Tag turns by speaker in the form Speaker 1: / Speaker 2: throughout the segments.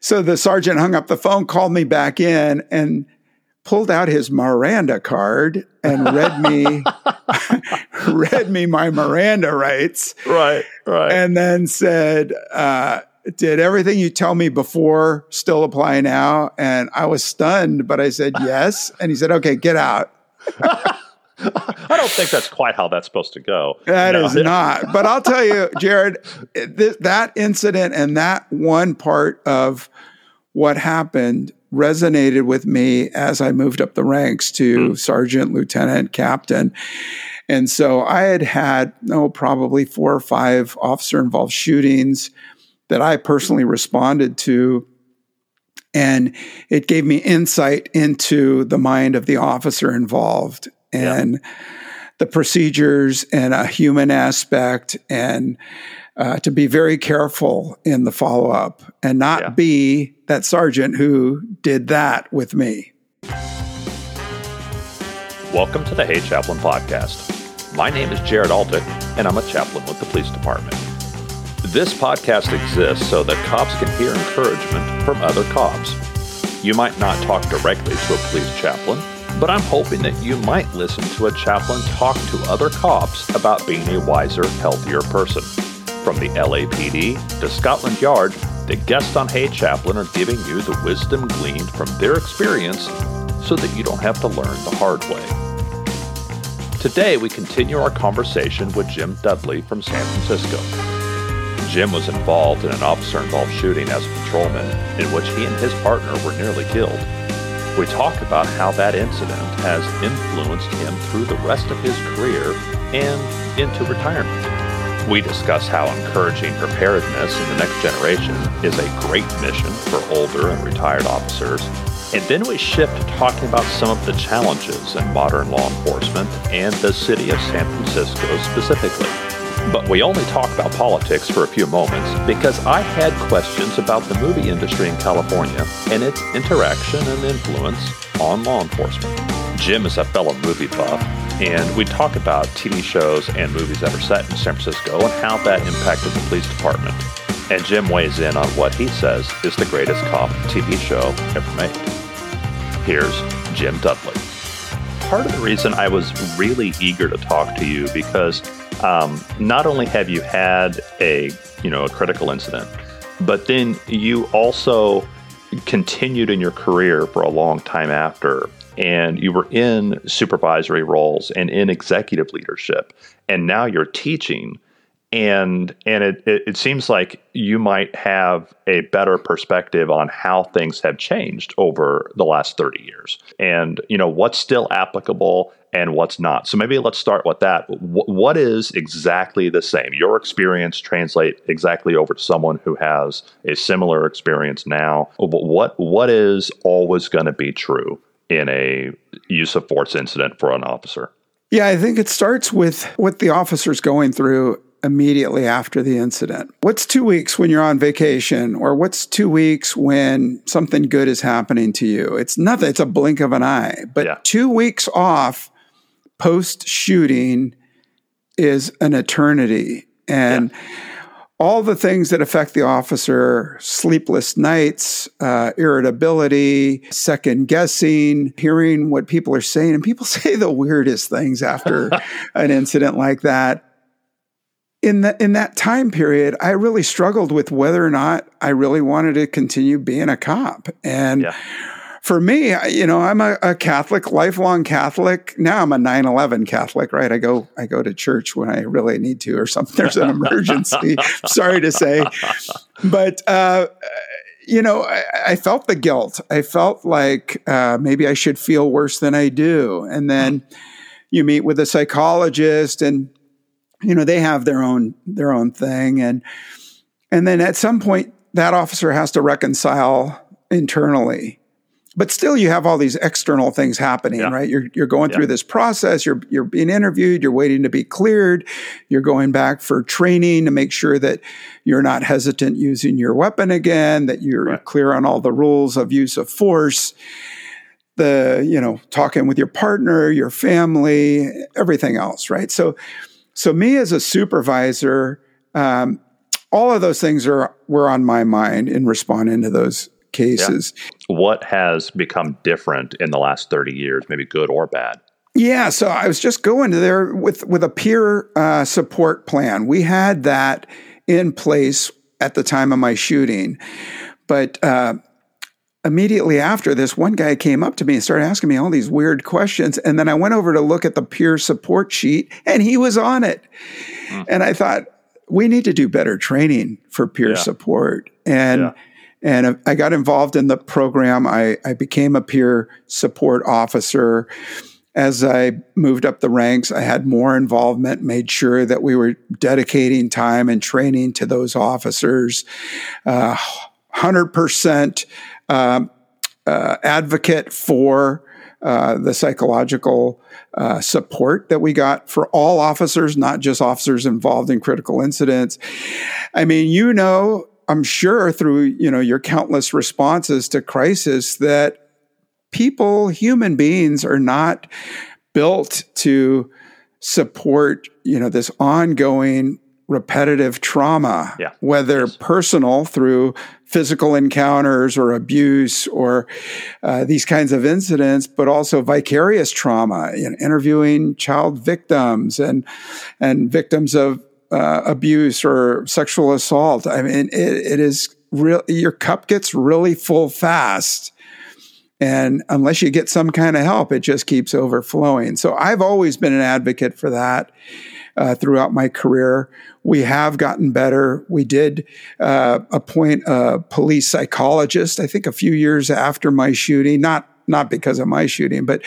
Speaker 1: So the sergeant hung up the phone, called me back in, and pulled out his Miranda card and read me read me my Miranda rights.
Speaker 2: Right, right.
Speaker 1: And then said, uh, did everything you tell me before still apply now? And I was stunned, but I said yes. And he said, okay, get out.
Speaker 2: I don't think that's quite how that's supposed to go.
Speaker 1: That no. is not. But I'll tell you, Jared, th- that incident and that one part of what happened resonated with me as I moved up the ranks to mm. sergeant, lieutenant, captain. And so I had had, oh, probably four or five officer involved shootings that I personally responded to. And it gave me insight into the mind of the officer involved and yeah. the procedures and a human aspect and uh, to be very careful in the follow up and not yeah. be that sergeant who did that with me.
Speaker 2: Welcome to the Hey Chaplain podcast. My name is Jared Altick, and I'm a chaplain with the police department. This podcast exists so that cops can hear encouragement from other cops. You might not talk directly to a police chaplain, but I'm hoping that you might listen to a chaplain talk to other cops about being a wiser, healthier person. From the LAPD to Scotland Yard, the guests on Hey Chaplain are giving you the wisdom gleaned from their experience so that you don't have to learn the hard way. Today, we continue our conversation with Jim Dudley from San Francisco. Jim was involved in an officer involved shooting as a patrolman in which he and his partner were nearly killed. We talk about how that incident has influenced him through the rest of his career and into retirement. We discuss how encouraging preparedness in the next generation is a great mission for older and retired officers. And then we shift to talking about some of the challenges in modern law enforcement and the city of San Francisco specifically. But we only talk about politics for a few moments because I had questions about the movie industry in California and its interaction and influence on law enforcement. Jim is a fellow movie buff and we talk about TV shows and movies that are set in San Francisco and how that impacted the police department. And Jim weighs in on what he says is the greatest cop TV show ever made. Here's Jim Dudley. Part of the reason I was really eager to talk to you because um, not only have you had a you know a critical incident, but then you also continued in your career for a long time after and you were in supervisory roles and in executive leadership and now you're teaching and and it, it, it, seems like you might have a better perspective on how things have changed over the last 30 years. And you know what's still applicable and what's not so maybe let's start with that w- what is exactly the same your experience translate exactly over to someone who has a similar experience now what what is always going to be true in a use of force incident for an officer?
Speaker 1: Yeah, I think it starts with what the officer's going through immediately after the incident. What's two weeks when you're on vacation, or what's two weeks when something good is happening to you? It's nothing, it's a blink of an eye. But yeah. two weeks off post shooting is an eternity. And yeah all the things that affect the officer sleepless nights, uh, irritability, second guessing, hearing what people are saying. And people say the weirdest things after an incident like that. In, the, in that time period, I really struggled with whether or not I really wanted to continue being a cop. And yeah for me, you know, I'm a, a, Catholic, lifelong Catholic. Now I'm a 9/11 Catholic, right? I go, I go to church when I really need to, or something. There's an emergency. sorry to say, but uh, you know, I, I, felt the guilt. I felt like uh, maybe I should feel worse than I do. And then you meet with a psychologist, and you know they have their own their own thing, and and then at some point that officer has to reconcile internally but still you have all these external things happening yeah. right you're, you're going yeah. through this process you're, you're being interviewed you're waiting to be cleared you're going back for training to make sure that you're not hesitant using your weapon again that you're right. clear on all the rules of use of force the you know talking with your partner your family everything else right so so me as a supervisor um, all of those things are were on my mind in responding to those cases.
Speaker 2: Yeah. What has become different in the last 30 years, maybe good or bad?
Speaker 1: Yeah, so I was just going to there with with a peer uh, support plan. We had that in place at the time of my shooting, but uh, immediately after this, one guy came up to me and started asking me all these weird questions, and then I went over to look at the peer support sheet, and he was on it, mm. and I thought we need to do better training for peer yeah. support, and. Yeah. And I got involved in the program. I, I became a peer support officer as I moved up the ranks, I had more involvement, made sure that we were dedicating time and training to those officers. Uh, 100% uh, uh, advocate for uh, the psychological uh, support that we got for all officers, not just officers involved in critical incidents. I mean, you know, I'm sure through you know your countless responses to crisis that people, human beings, are not built to support, you know, this ongoing repetitive trauma,
Speaker 2: yeah.
Speaker 1: whether yes. personal through physical encounters or abuse or uh, these kinds of incidents, but also vicarious trauma, you know, interviewing child victims and and victims of uh, abuse or sexual assault. I mean, it, it is real. Your cup gets really full fast and unless you get some kind of help, it just keeps overflowing. So I've always been an advocate for that uh, throughout my career. We have gotten better. We did uh, appoint a police psychologist, I think a few years after my shooting, not, not because of my shooting, but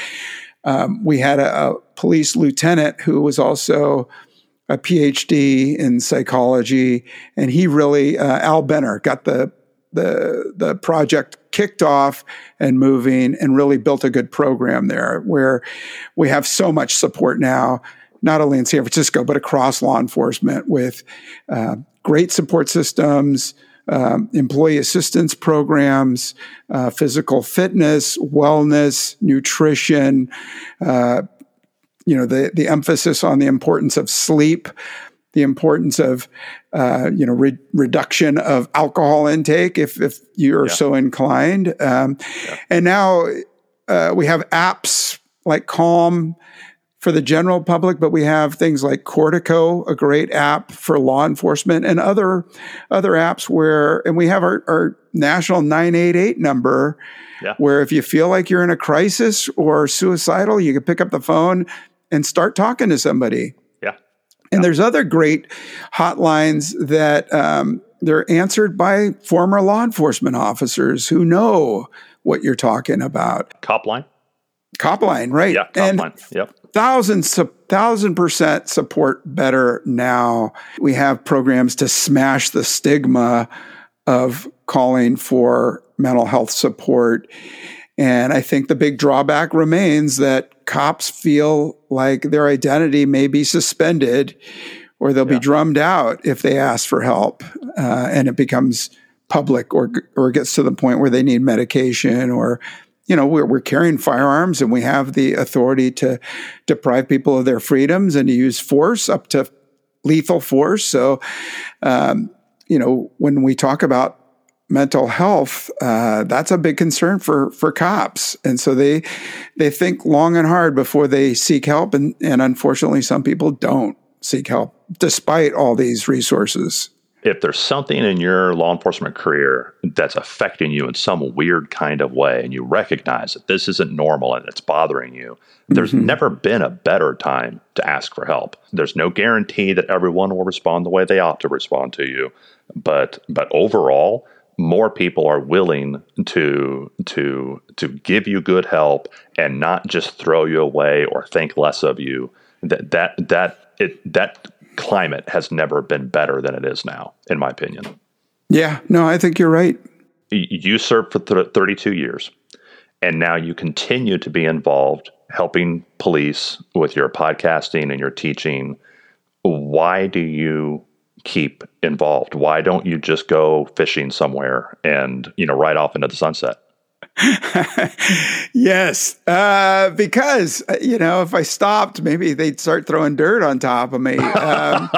Speaker 1: um, we had a, a police lieutenant who was also a PhD in psychology, and he really uh, Al Benner got the the the project kicked off and moving and really built a good program there where we have so much support now not only in San Francisco but across law enforcement with uh, great support systems um, employee assistance programs, uh, physical fitness, wellness, nutrition, uh, you know, the, the emphasis on the importance of sleep, the importance of uh, you know re- reduction of alcohol intake if if you're yeah. so inclined. Um, yeah. And now uh, we have apps like Calm for the general public, but we have things like Cordico, a great app for law enforcement, and other other apps where, and we have our, our national nine eight eight number. Yeah. Where if you feel like you're in a crisis or suicidal, you can pick up the phone and start talking to somebody. Yeah. And there's other great hotlines that um, they're answered by former law enforcement officers who know what you're talking about.
Speaker 2: Copline?
Speaker 1: Copline, right.
Speaker 2: Yeah, Copline. Yep.
Speaker 1: Thousands, thousand percent support better now. We have programs to smash the stigma of calling for mental health support. And I think the big drawback remains that cops feel like their identity may be suspended or they'll yeah. be drummed out if they ask for help uh, and it becomes public or or gets to the point where they need medication or you know we're, we're carrying firearms and we have the authority to deprive people of their freedoms and to use force up to lethal force so um, you know when we talk about mental health, uh, that's a big concern for for cops, and so they they think long and hard before they seek help, and and unfortunately, some people don't seek help despite all these resources.
Speaker 2: If there's something in your law enforcement career that's affecting you in some weird kind of way, and you recognize that this isn't normal and it's bothering you, there's mm-hmm. never been a better time to ask for help. There's no guarantee that everyone will respond the way they ought to respond to you, but but overall, more people are willing to to to give you good help and not just throw you away or think less of you that that that it that climate has never been better than it is now in my opinion.
Speaker 1: Yeah no i think you're right.
Speaker 2: You served for th- 32 years and now you continue to be involved helping police with your podcasting and your teaching. Why do you keep involved? Why don't you just go fishing somewhere and, you know, ride off into the sunset?
Speaker 1: yes, uh, because uh, you know if I stopped, maybe they'd start throwing dirt on top of me. Um,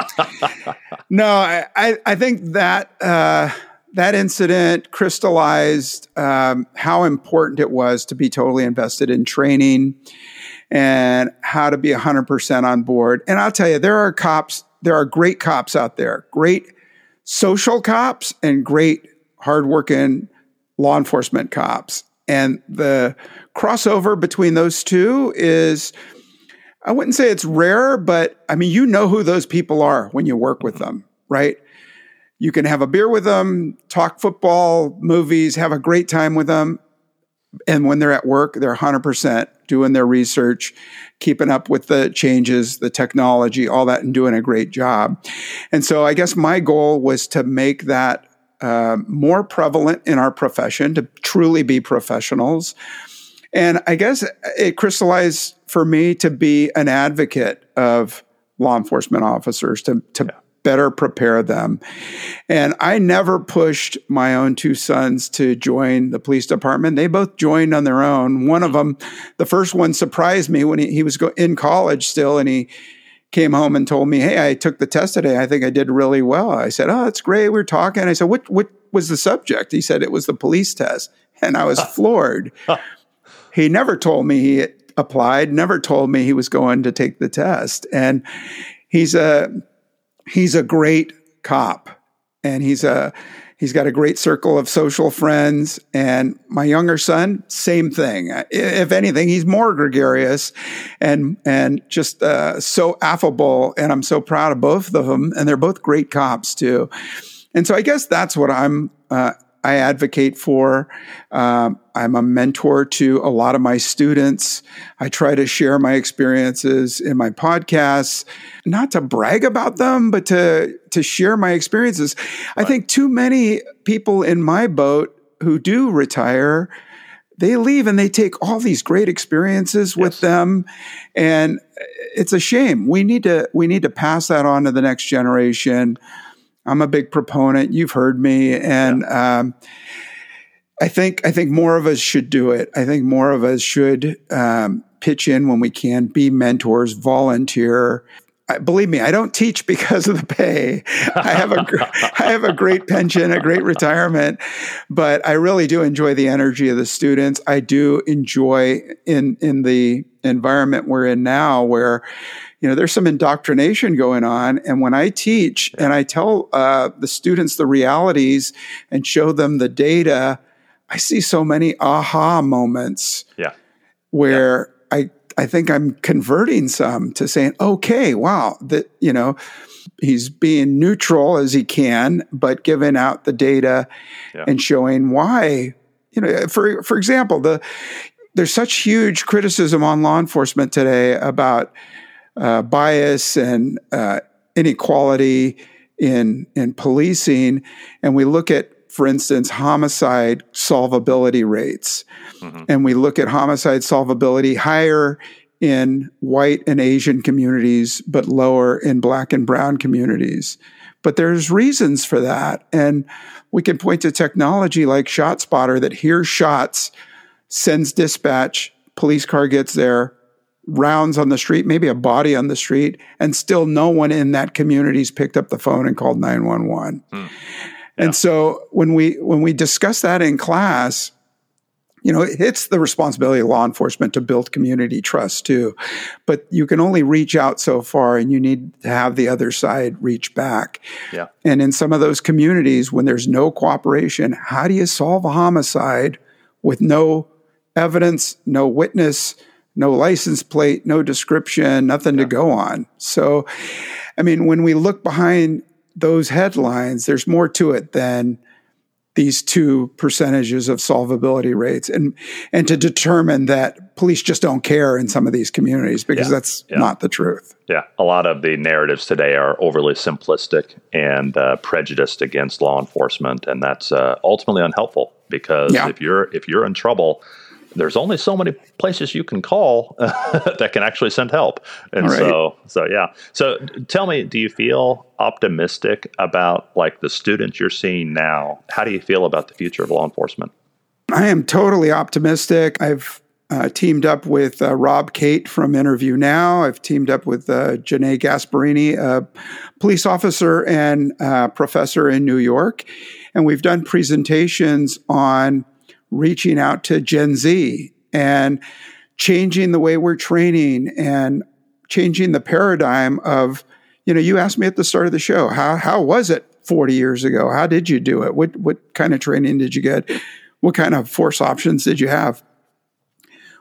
Speaker 1: no, I, I, I think that uh, that incident crystallized um, how important it was to be totally invested in training and how to be 100% on board. And I'll tell you, there are cops, there are great cops out there, great social cops and great hardworking law enforcement cops. And the crossover between those two is, I wouldn't say it's rare, but I mean, you know who those people are when you work with them, right? You can have a beer with them, talk football, movies, have a great time with them. And when they're at work, they're 100% doing their research, keeping up with the changes, the technology, all that, and doing a great job. And so I guess my goal was to make that uh, more prevalent in our profession, to truly be professionals. And I guess it crystallized for me to be an advocate of law enforcement officers, to, to yeah better prepare them. And I never pushed my own two sons to join the police department. They both joined on their own. One of them, the first one surprised me when he, he was go- in college still and he came home and told me, Hey, I took the test today. I think I did really well. I said, Oh, that's great. We are talking. I said, What, what was the subject? He said, It was the police test. And I was floored. he never told me he applied, never told me he was going to take the test. And he's a, he's a great cop and he's a he's got a great circle of social friends and my younger son same thing. If anything he's more gregarious and and just uh, so affable and i'm so proud of both of them and they're both great cops too. And so i guess that's what i'm uh, I advocate for. Um, I'm a mentor to a lot of my students. I try to share my experiences in my podcasts, not to brag about them, but to to share my experiences. Right. I think too many people in my boat who do retire, they leave and they take all these great experiences with yes. them, and it's a shame. We need to we need to pass that on to the next generation. I'm a big proponent. You've heard me, and yeah. um, I think I think more of us should do it. I think more of us should um, pitch in when we can, be mentors, volunteer. I, believe me, I don't teach because of the pay. I have a I have a great pension, a great retirement, but I really do enjoy the energy of the students. I do enjoy in in the environment we're in now, where you know, there's some indoctrination going on. And when I teach and I tell uh, the students the realities and show them the data, I see so many aha moments.
Speaker 2: Yeah.
Speaker 1: Where yeah. I I think I'm converting some to saying, okay, wow, that you know, he's being neutral as he can, but giving out the data yeah. and showing why. You know, for for example, the there's such huge criticism on law enforcement today about uh, bias and uh, inequality in in policing, and we look at, for instance, homicide solvability rates, mm-hmm. and we look at homicide solvability higher in white and Asian communities, but lower in black and brown communities. But there's reasons for that, and we can point to technology like ShotSpotter that hears shots, sends dispatch, police car gets there, rounds on the street, maybe a body on the street, and still no one in that community's picked up the phone and called 911. Hmm. Yeah. And so when we when we discuss that in class, you know, it's the responsibility of law enforcement to build community trust too. But you can only reach out so far and you need to have the other side reach back.
Speaker 2: Yeah.
Speaker 1: And in some of those communities, when there's no cooperation, how do you solve a homicide with no evidence, no witness, no license plate, no description, nothing yeah. to go on. So, I mean, when we look behind those headlines, there's more to it than these two percentages of solvability rates and and to determine that police just don't care in some of these communities because yeah. that's yeah. not the truth.
Speaker 2: Yeah, a lot of the narratives today are overly simplistic and uh, prejudiced against law enforcement, and that's uh, ultimately unhelpful because yeah. if you're if you're in trouble, there's only so many places you can call that can actually send help. And right. so, so yeah. So tell me, do you feel optimistic about like the students you're seeing now? How do you feel about the future of law enforcement?
Speaker 1: I am totally optimistic. I've uh, teamed up with uh, Rob Kate from Interview Now. I've teamed up with uh, Janae Gasparini, a police officer and uh, professor in New York. And we've done presentations on reaching out to Gen Z and changing the way we're training and changing the paradigm of, you know, you asked me at the start of the show, how, how was it 40 years ago? How did you do it? What, what kind of training did you get? What kind of force options did you have?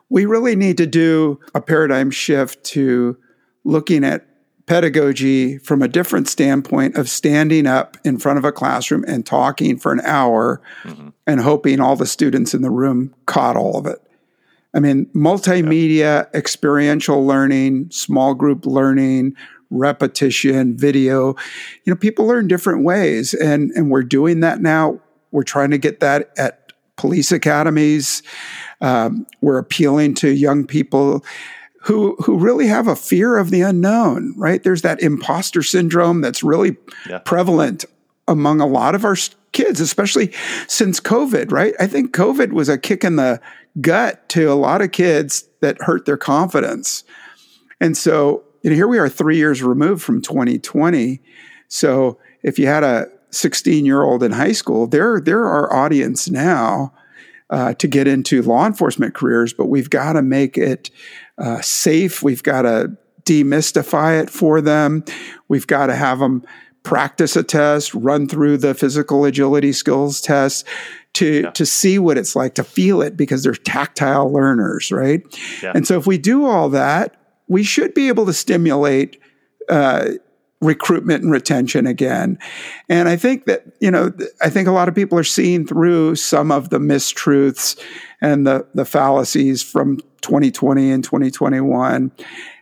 Speaker 1: We really need to do a paradigm shift to looking at pedagogy from a different standpoint of standing up in front of a classroom and talking for an hour mm-hmm. and hoping all the students in the room caught all of it. I mean, multimedia, yeah. experiential learning, small group learning, repetition, video. You know, people learn different ways, and and we're doing that now. We're trying to get that at police academies. Um, we're appealing to young people who who really have a fear of the unknown. Right? There's that imposter syndrome that's really yeah. prevalent among a lot of our kids, especially since COVID. Right? I think COVID was a kick in the gut to a lot of kids that hurt their confidence. And so, you know, here we are three years removed from 2020. So if you had a 16 year old in high school, they're, they're our audience now uh, to get into law enforcement careers, but we've got to make it uh, safe. We've got to demystify it for them. We've got to have them practice a test, run through the physical agility skills test to yeah. to see what it's like to feel it because they're tactile learners, right? Yeah. And so if we do all that, we should be able to stimulate uh, recruitment and retention again. And I think that you know I think a lot of people are seeing through some of the mistruths and the the fallacies from 2020 and 2021.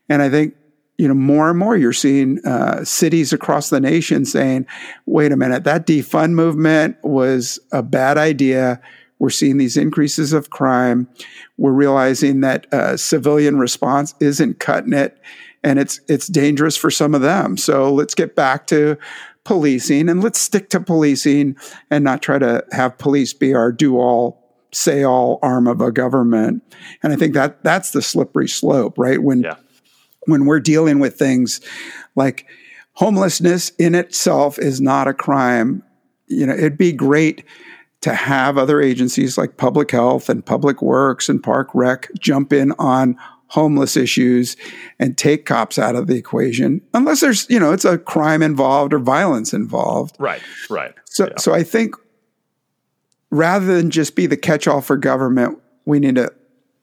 Speaker 1: And I think you know, more and more you're seeing uh, cities across the nation saying, wait a minute, that defund movement was a bad idea. We're seeing these increases of crime. We're realizing that uh, civilian response isn't cutting it, and it's it's dangerous for some of them. So let's get back to policing, and let's stick to policing, and not try to have police be our do all, say all arm of a government. And I think that that's the slippery slope, right? When yeah when we're dealing with things like homelessness in itself is not a crime. You know, it'd be great to have other agencies like public health and public works and park rec jump in on homeless issues and take cops out of the equation unless there's you know it's a crime involved or violence involved
Speaker 2: right right
Speaker 1: so yeah. so i think rather than just be the catch all for government we need to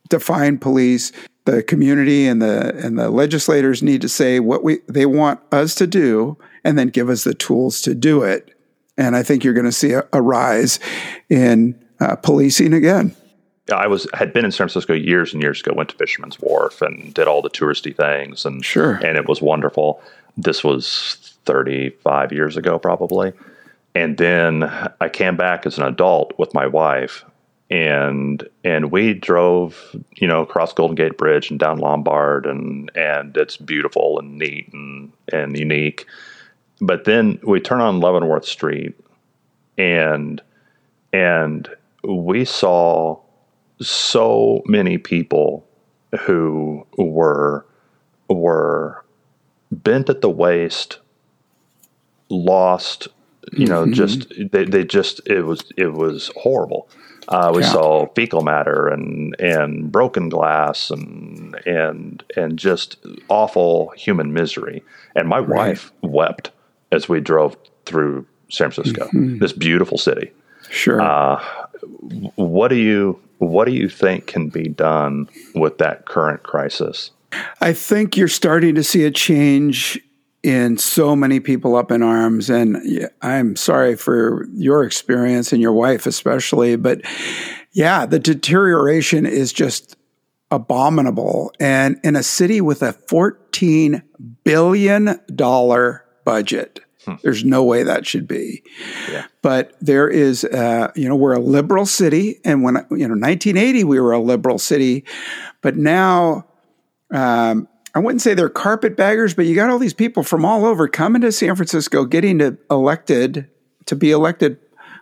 Speaker 1: define police the community and the and the legislators need to say what we they want us to do and then give us the tools to do it. And I think you're going to see a, a rise in uh, policing again.
Speaker 2: I was had been in San Francisco years and years ago. Went to Fisherman's Wharf and did all the touristy things, and
Speaker 1: sure,
Speaker 2: and it was wonderful. This was 35 years ago, probably. And then I came back as an adult with my wife, and and we drove you know across Golden Gate Bridge and down Lombard and and it's beautiful and neat and and unique. But then we turn on Leavenworth Street and and we saw so many people who were were bent at the waist, lost, you know, mm-hmm. just they, they just it was it was horrible. Uh, we yeah. saw fecal matter and and broken glass and and and just awful human misery. And my right. wife wept as we drove through San Francisco, mm-hmm. this beautiful city.
Speaker 1: Sure. Uh,
Speaker 2: what do you what do you think can be done with that current crisis?
Speaker 1: I think you're starting to see a change in so many people up in arms. And I'm sorry for your experience and your wife, especially. But yeah, the deterioration is just abominable. And in a city with a $14 billion budget, hmm. there's no way that should be. Yeah. But there is, uh, you know, we're a liberal city. And when, you know, 1980, we were a liberal city. But now, um, I wouldn't say they're carpetbaggers, but you got all these people from all over coming to San Francisco, getting to elected to be elected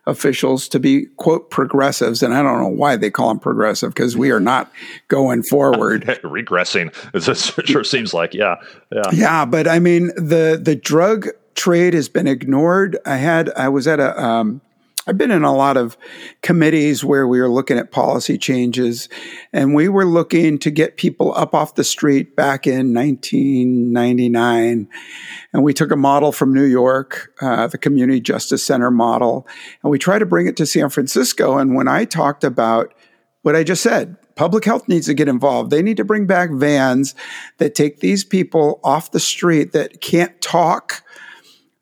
Speaker 1: officials to be quote progressives and i don't know why they call them progressive because we are not going forward
Speaker 2: regressing it sure seems like yeah
Speaker 1: yeah yeah but i mean the the drug trade has been ignored i had i was at a um, I've been in a lot of committees where we were looking at policy changes, and we were looking to get people up off the street back in 1999. And we took a model from New York, uh, the Community Justice Center model, and we tried to bring it to San Francisco. And when I talked about what I just said, public health needs to get involved. They need to bring back vans that take these people off the street that can't talk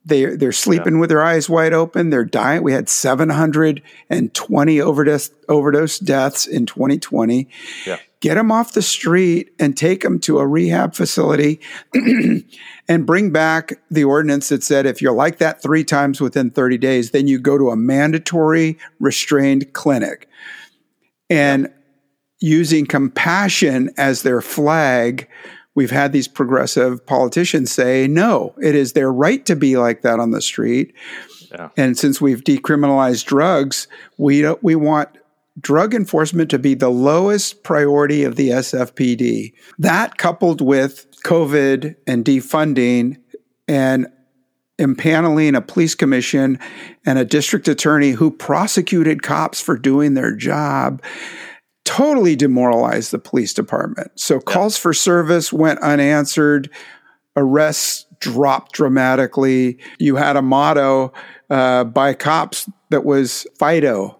Speaker 1: they they're sleeping yeah. with their eyes wide open. They're dying. We had 720 overdose overdose deaths in 2020. Yeah. Get them off the street and take them to a rehab facility and bring back the ordinance that said if you're like that three times within 30 days, then you go to a mandatory restrained clinic. And using compassion as their flag we've had these progressive politicians say, no, it is their right to be like that on the street. Yeah. And since we've decriminalized drugs, we we want drug enforcement to be the lowest priority of the SFPD. That coupled with COVID and defunding and impaneling a police commission and a district attorney who prosecuted cops for doing their job totally demoralized the police department. So calls for service went unanswered, arrests dropped dramatically. You had a motto uh, by cops that was Fido.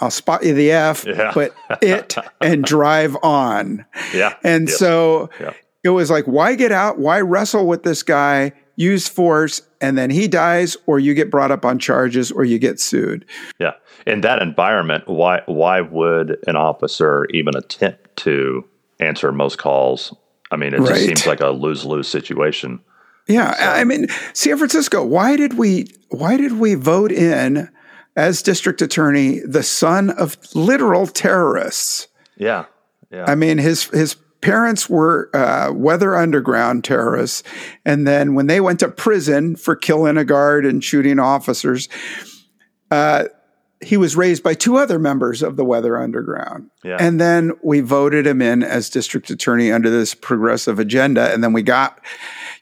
Speaker 1: I'll spot you the F, yeah. but it and drive on.
Speaker 2: Yeah.
Speaker 1: And yes. so yeah. it was like, why get out? Why wrestle with this guy? Use force, and then he dies, or you get brought up on charges, or you get sued.
Speaker 2: Yeah in that environment, why why would an officer even attempt to answer most calls? I mean, it right. just seems like a lose lose situation.
Speaker 1: Yeah, so. I mean, San Francisco. Why did we why did we vote in as district attorney the son of literal terrorists?
Speaker 2: Yeah, yeah.
Speaker 1: I mean, his his parents were uh, Weather Underground terrorists, and then when they went to prison for killing a guard and shooting officers. Uh, he was raised by two other members of the Weather Underground. Yeah. And then we voted him in as district attorney under this progressive agenda. And then we got,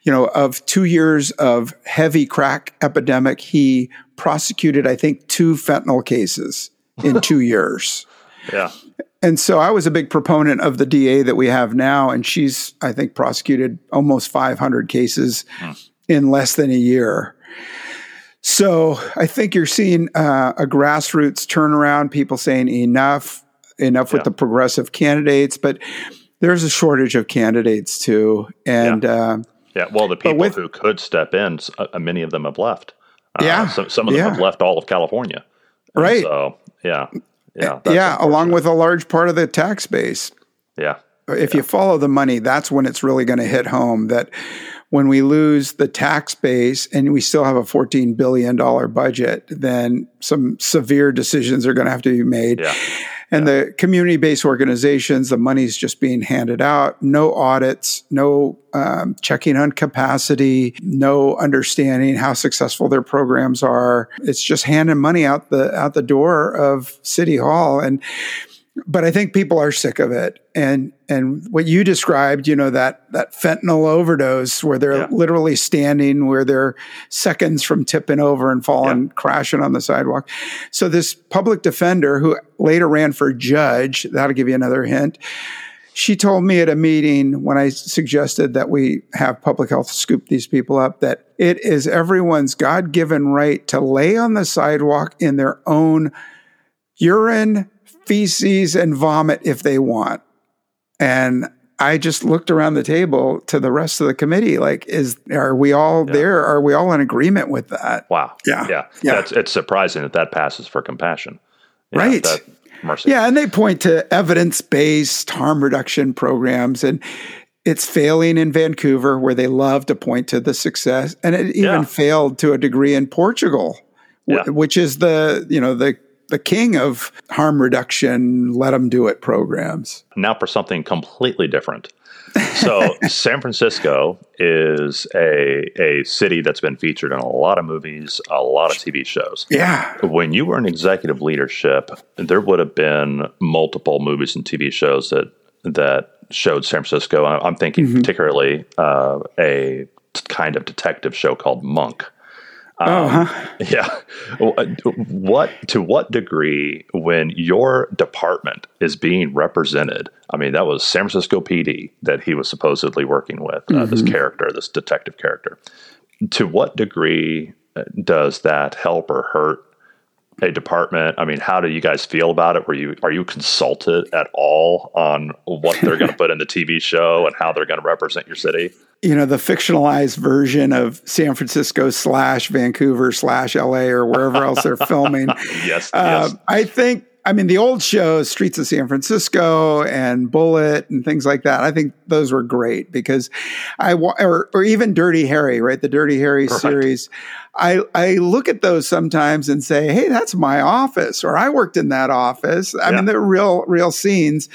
Speaker 1: you know, of two years of heavy crack epidemic, he prosecuted, I think, two fentanyl cases in two years.
Speaker 2: Yeah.
Speaker 1: And so I was a big proponent of the DA that we have now. And she's, I think, prosecuted almost 500 cases hmm. in less than a year. So I think you're seeing uh, a grassroots turnaround, people saying enough, enough yeah. with the progressive candidates, but there's a shortage of candidates too. And
Speaker 2: yeah, uh, yeah. well, the people with, who could step in, uh, many of them have left.
Speaker 1: Uh, yeah.
Speaker 2: So, some of them yeah. have left all of California.
Speaker 1: Right.
Speaker 2: So, yeah.
Speaker 1: Yeah. Yeah. Along with a large part of the tax base.
Speaker 2: Yeah.
Speaker 1: If you follow the money, that's when it's really going to hit home that when we lose the tax base and we still have a $14 billion budget, then some severe decisions are going to have to be made. Yeah. And yeah. the community based organizations, the money's just being handed out, no audits, no um, checking on capacity, no understanding how successful their programs are. It's just handing money out the out the door of City Hall. And but I think people are sick of it. And and what you described, you know, that that fentanyl overdose where they're yeah. literally standing where they're seconds from tipping over and falling, yeah. crashing on the sidewalk. So this public defender who later ran for judge, that'll give you another hint. She told me at a meeting when I suggested that we have public health scoop these people up that it is everyone's God given right to lay on the sidewalk in their own urine, feces and vomit if they want. And I just looked around the table to the rest of the committee. Like, is are we all yeah. there? Are we all in agreement with that?
Speaker 2: Wow.
Speaker 1: Yeah.
Speaker 2: Yeah. yeah. That's it's surprising that that passes for compassion.
Speaker 1: You right. Know, mercy. Yeah, and they point to evidence based harm reduction programs, and it's failing in Vancouver, where they love to point to the success, and it even yeah. failed to a degree in Portugal, which is the you know the the king of harm reduction, let them do it programs.
Speaker 2: Now for something completely different. so San Francisco is a a city that's been featured in a lot of movies, a lot of TV shows.
Speaker 1: Yeah.
Speaker 2: When you were in executive leadership, there would have been multiple movies and TV shows that that showed San Francisco. I'm thinking mm-hmm. particularly uh, a kind of detective show called Monk. Um, oh, huh? Yeah. Uh, what to what degree when your department is being represented? I mean, that was San Francisco PD that he was supposedly working with uh, mm-hmm. this character, this detective character. To what degree uh, does that help or hurt a department? I mean, how do you guys feel about it? Were you are you consulted at all on what they're going to put in the TV show and how they're going to represent your city?
Speaker 1: You know, the fictionalized version of San Francisco slash Vancouver slash LA or wherever else they're filming.
Speaker 2: yes, uh, yes.
Speaker 1: I think, I mean, the old shows, Streets of San Francisco and Bullitt and things like that, I think those were great because I, or, or even Dirty Harry, right? The Dirty Harry right. series. I, I look at those sometimes and say, Hey, that's my office, or I worked in that office. I yeah. mean, they're real, real scenes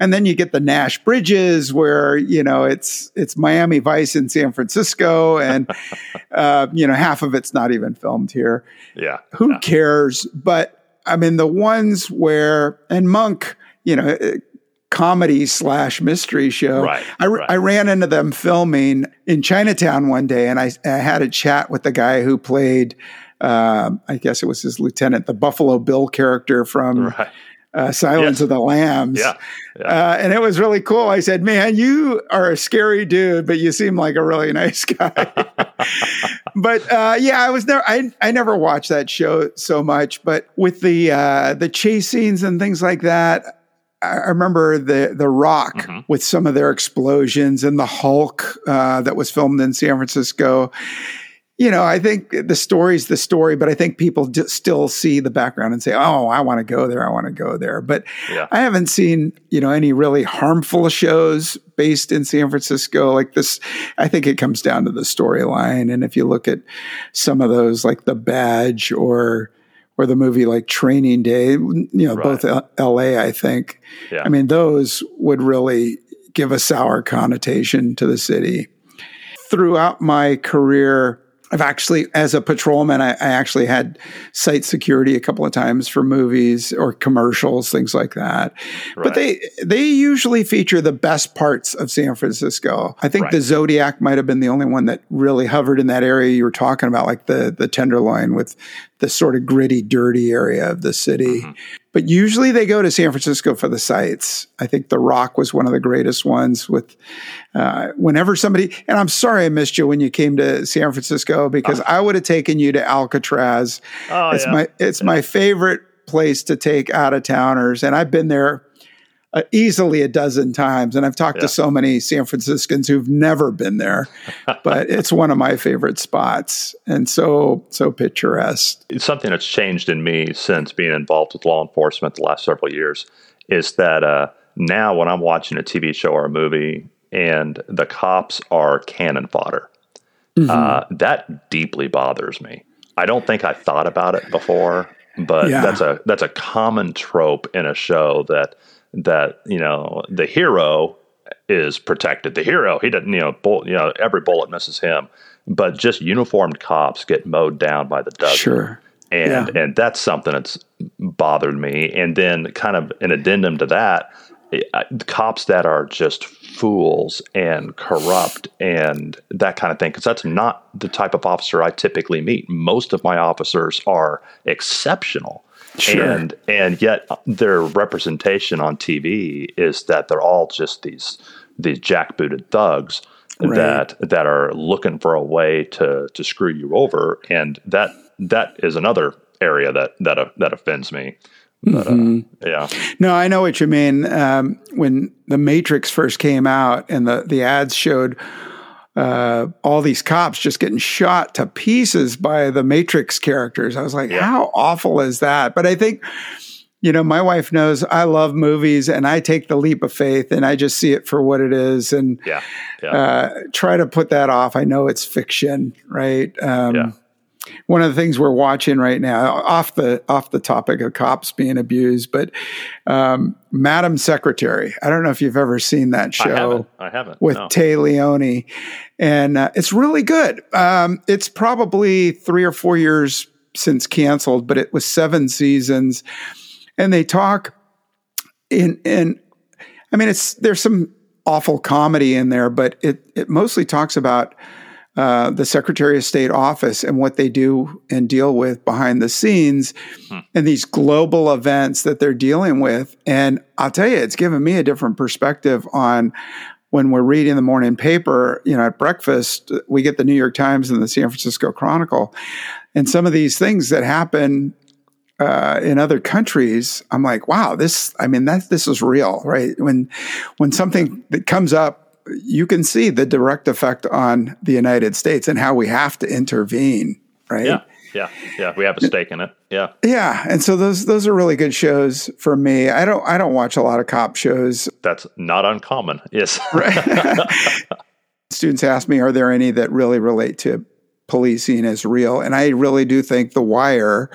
Speaker 1: and then you get the Nash Bridges, where you know it's it's Miami Vice in San Francisco, and uh, you know half of it's not even filmed here.
Speaker 2: Yeah,
Speaker 1: who
Speaker 2: yeah.
Speaker 1: cares? But I mean, the ones where and Monk, you know, uh, comedy slash mystery show.
Speaker 2: Right,
Speaker 1: I,
Speaker 2: right.
Speaker 1: I ran into them filming in Chinatown one day, and I, I had a chat with the guy who played. Uh, I guess it was his lieutenant, the Buffalo Bill character from right uh, Silence of the Lambs.
Speaker 2: Yeah. yeah.
Speaker 1: Uh, and it was really cool. I said, man, you are a scary dude, but you seem like a really nice guy. but uh, yeah, I was never, I, I never watched that show so much, but with the, uh, the chase scenes and things like that, I remember the the Rock mm-hmm. with some of their explosions and the Hulk uh, that was filmed in San Francisco you know, I think the story's the story, but I think people still see the background and say, "Oh, I want to go there. I want to go there." But yeah. I haven't seen, you know, any really harmful shows based in San Francisco like this. I think it comes down to the storyline, and if you look at some of those, like The Badge or or the movie like Training Day, you know, right. both L.A. I think. Yeah. I mean, those would really give a sour connotation to the city. Throughout my career I've actually, as a patrolman, I, I, actually had site security a couple of times for movies or commercials, things like that. Right. But they they usually feature the best parts of San Francisco. I think right. the Zodiac might have been the only one that really hovered in that area you were talking about, like the the Tenderloin with the sort of gritty, dirty area of the city. Mm-hmm. But usually they go to San Francisco for the sites. I think The Rock was one of the greatest ones. With uh, whenever somebody, and I'm sorry I missed you when you came to San Francisco because oh. I would have taken you to Alcatraz. Oh, it's yeah. my it's yeah. my favorite place to take out of towners, and I've been there uh, easily a dozen times. And I've talked yeah. to so many San Franciscans who've never been there, but it's one of my favorite spots and so, so picturesque.
Speaker 2: It's something that's changed in me since being involved with law enforcement the last several years is that uh, now when I'm watching a TV show or a movie and the cops are cannon fodder, mm-hmm. uh, that deeply bothers me. I don't think I thought about it before, but yeah. that's a that's a common trope in a show that that you know the hero is protected. The hero, he doesn't, you know, bull, you know, every bullet misses him, but just uniformed cops get mowed down by the dozen.
Speaker 1: Sure.
Speaker 2: And yeah. and that's something that's bothered me. And then, kind of an addendum to that, eh, cops that are just fools and corrupt and that kind of thing. Because that's not the type of officer I typically meet. Most of my officers are exceptional Sure. And and yet their representation on TV is that they're all just these these jackbooted thugs right. that that are looking for a way to to screw you over, and that that is another area that that uh, that offends me. But, uh, mm-hmm. uh, yeah.
Speaker 1: No, I know what you mean. Um, when the Matrix first came out, and the the ads showed uh, all these cops just getting shot to pieces by the Matrix characters. I was like, yeah. how awful is that? But I think, you know, my wife knows I love movies and I take the leap of faith and I just see it for what it is and
Speaker 2: yeah.
Speaker 1: Yeah. Uh, try to put that off. I know it's fiction, right? Um, yeah. One of the things we're watching right now, off the off the topic of cops being abused, but um, Madam Secretary. I don't know if you've ever seen that show. I
Speaker 2: haven't. I haven't
Speaker 1: with
Speaker 2: no.
Speaker 1: Téa Leoni, and uh, it's really good. Um, it's probably three or four years since canceled, but it was seven seasons, and they talk in in. I mean, it's there's some awful comedy in there, but it it mostly talks about uh, the Secretary of State office and what they do and deal with behind the scenes hmm. and these global events that they're dealing with. And I'll tell you, it's given me a different perspective on when we're reading the morning paper, you know, at breakfast, we get the New York Times and the San Francisco Chronicle. And some of these things that happen uh, in other countries, I'm like, wow, this, I mean, that, this is real, right? When, when something that comes up you can see the direct effect on the United States and how we have to intervene, right?
Speaker 2: Yeah. Yeah, yeah, we have a stake in it. Yeah,
Speaker 1: yeah, and so those those are really good shows for me. I don't I don't watch a lot of cop shows.
Speaker 2: That's not uncommon. Yes.
Speaker 1: Students ask me, are there any that really relate to policing as real? And I really do think The Wire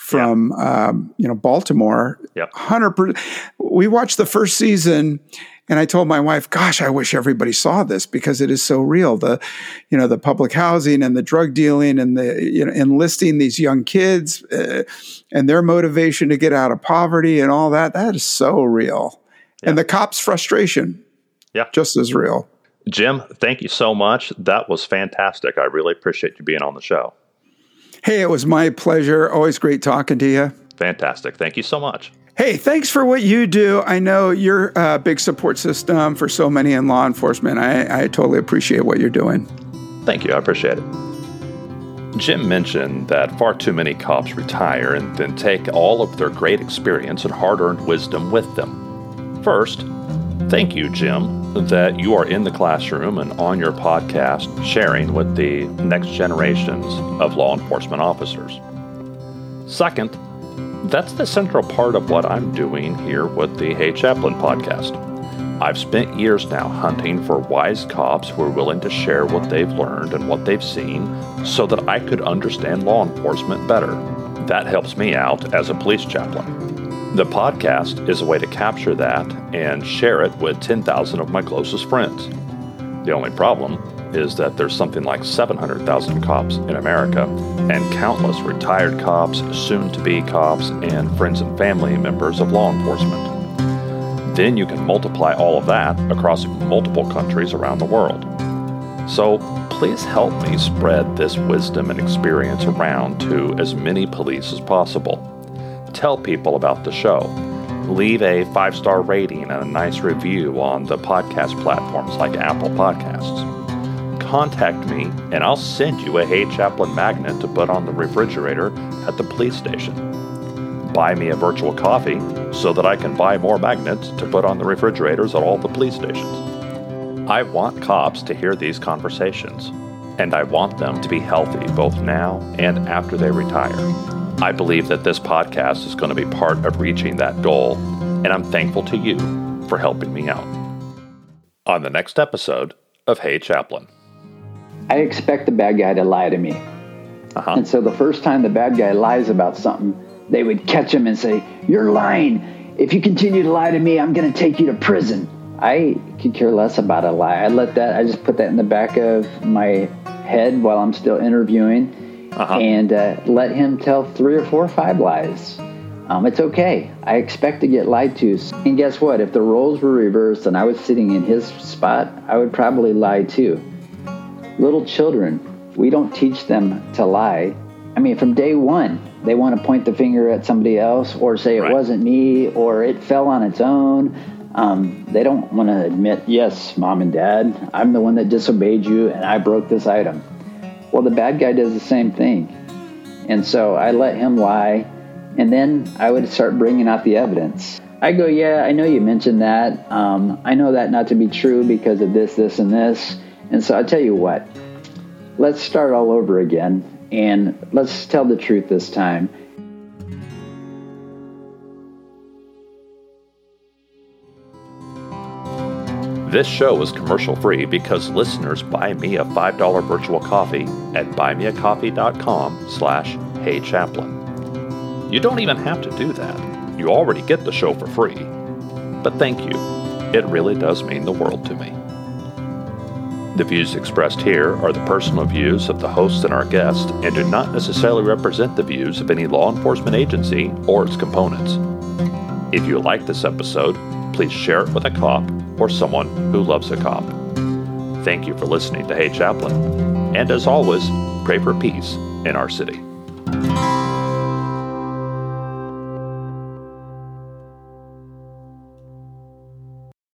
Speaker 1: from yeah. um, you know Baltimore.
Speaker 2: Yep.
Speaker 1: Hundred percent. We watched the first season, and I told my wife, "Gosh, I wish everybody saw this because it is so real. The, you know, the public housing and the drug dealing and the you know enlisting these young kids uh, and their motivation to get out of poverty and all that. That is so real. Yeah. And the cops' frustration,
Speaker 2: yeah,
Speaker 1: just as real."
Speaker 2: Jim, thank you so much. That was fantastic. I really appreciate you being on the show.
Speaker 1: Hey, it was my pleasure. Always great talking to you.
Speaker 2: Fantastic. Thank you so much.
Speaker 1: Hey, thanks for what you do. I know you're a big support system for so many in law enforcement. I, I totally appreciate what you're doing.
Speaker 2: Thank you. I appreciate it. Jim mentioned that far too many cops retire and then take all of their great experience and hard earned wisdom with them. First, thank you, Jim, that you are in the classroom and on your podcast sharing with the next generations of law enforcement officers. Second, that's the central part of what I'm doing here with the Hey Chaplain podcast. I've spent years now hunting for wise cops who are willing to share what they've learned and what they've seen so that I could understand law enforcement better. That helps me out as a police chaplain. The podcast is a way to capture that and share it with 10,000 of my closest friends. The only problem is that there's something like 700,000 cops in America and countless retired cops, soon to be cops, and friends and family members of law enforcement. Then you can multiply all of that across multiple countries around the world. So please help me spread this wisdom and experience around to as many police as possible. Tell people about the show. Leave a five star rating and a nice review on the podcast platforms like Apple Podcasts contact me and I'll send you a Hey Chaplain magnet to put on the refrigerator at the police station. Buy me a virtual coffee so that I can buy more magnets to put on the refrigerators at all the police stations. I want cops to hear these conversations, and I want them to be healthy both now and after they retire. I believe that this podcast is going to be part of reaching that goal, and I'm thankful to you for helping me out. On the next episode of Hey Chaplain.
Speaker 3: I expect the bad guy to lie to me. Uh-huh. And so the first time the bad guy lies about something, they would catch him and say, You're lying. If you continue to lie to me, I'm going to take you to prison. I could care less about a lie. I let that, I just put that in the back of my head while I'm still interviewing uh-huh. and uh, let him tell three or four or five lies. Um, it's okay. I expect to get lied to. And guess what? If the roles were reversed and I was sitting in his spot, I would probably lie too little children, we don't teach them to lie. I mean, from day one, they want to point the finger at somebody else or say it right. wasn't me or it fell on its own. Um, they don't want to admit, yes, mom and dad, I'm the one that disobeyed you and I broke this item. Well, the bad guy does the same thing. And so I let him lie, and then I would start bringing out the evidence. I go, yeah, I know you mentioned that. Um, I know that not to be true because of this, this, and this. And so I tell you what, let's start all over again and let's tell the truth this time.
Speaker 2: This show is commercial free because listeners buy me a $5 virtual coffee at buymeacoffee.com slash heychaplain. You don't even have to do that. You already get the show for free. But thank you. It really does mean the world to me. The views expressed here are the personal views of the host and our guest and do not necessarily represent the views of any law enforcement agency or its components. If you like this episode, please share it with a cop or someone who loves a cop. Thank you for listening to Hey Chaplain, and as always, pray for peace in our city.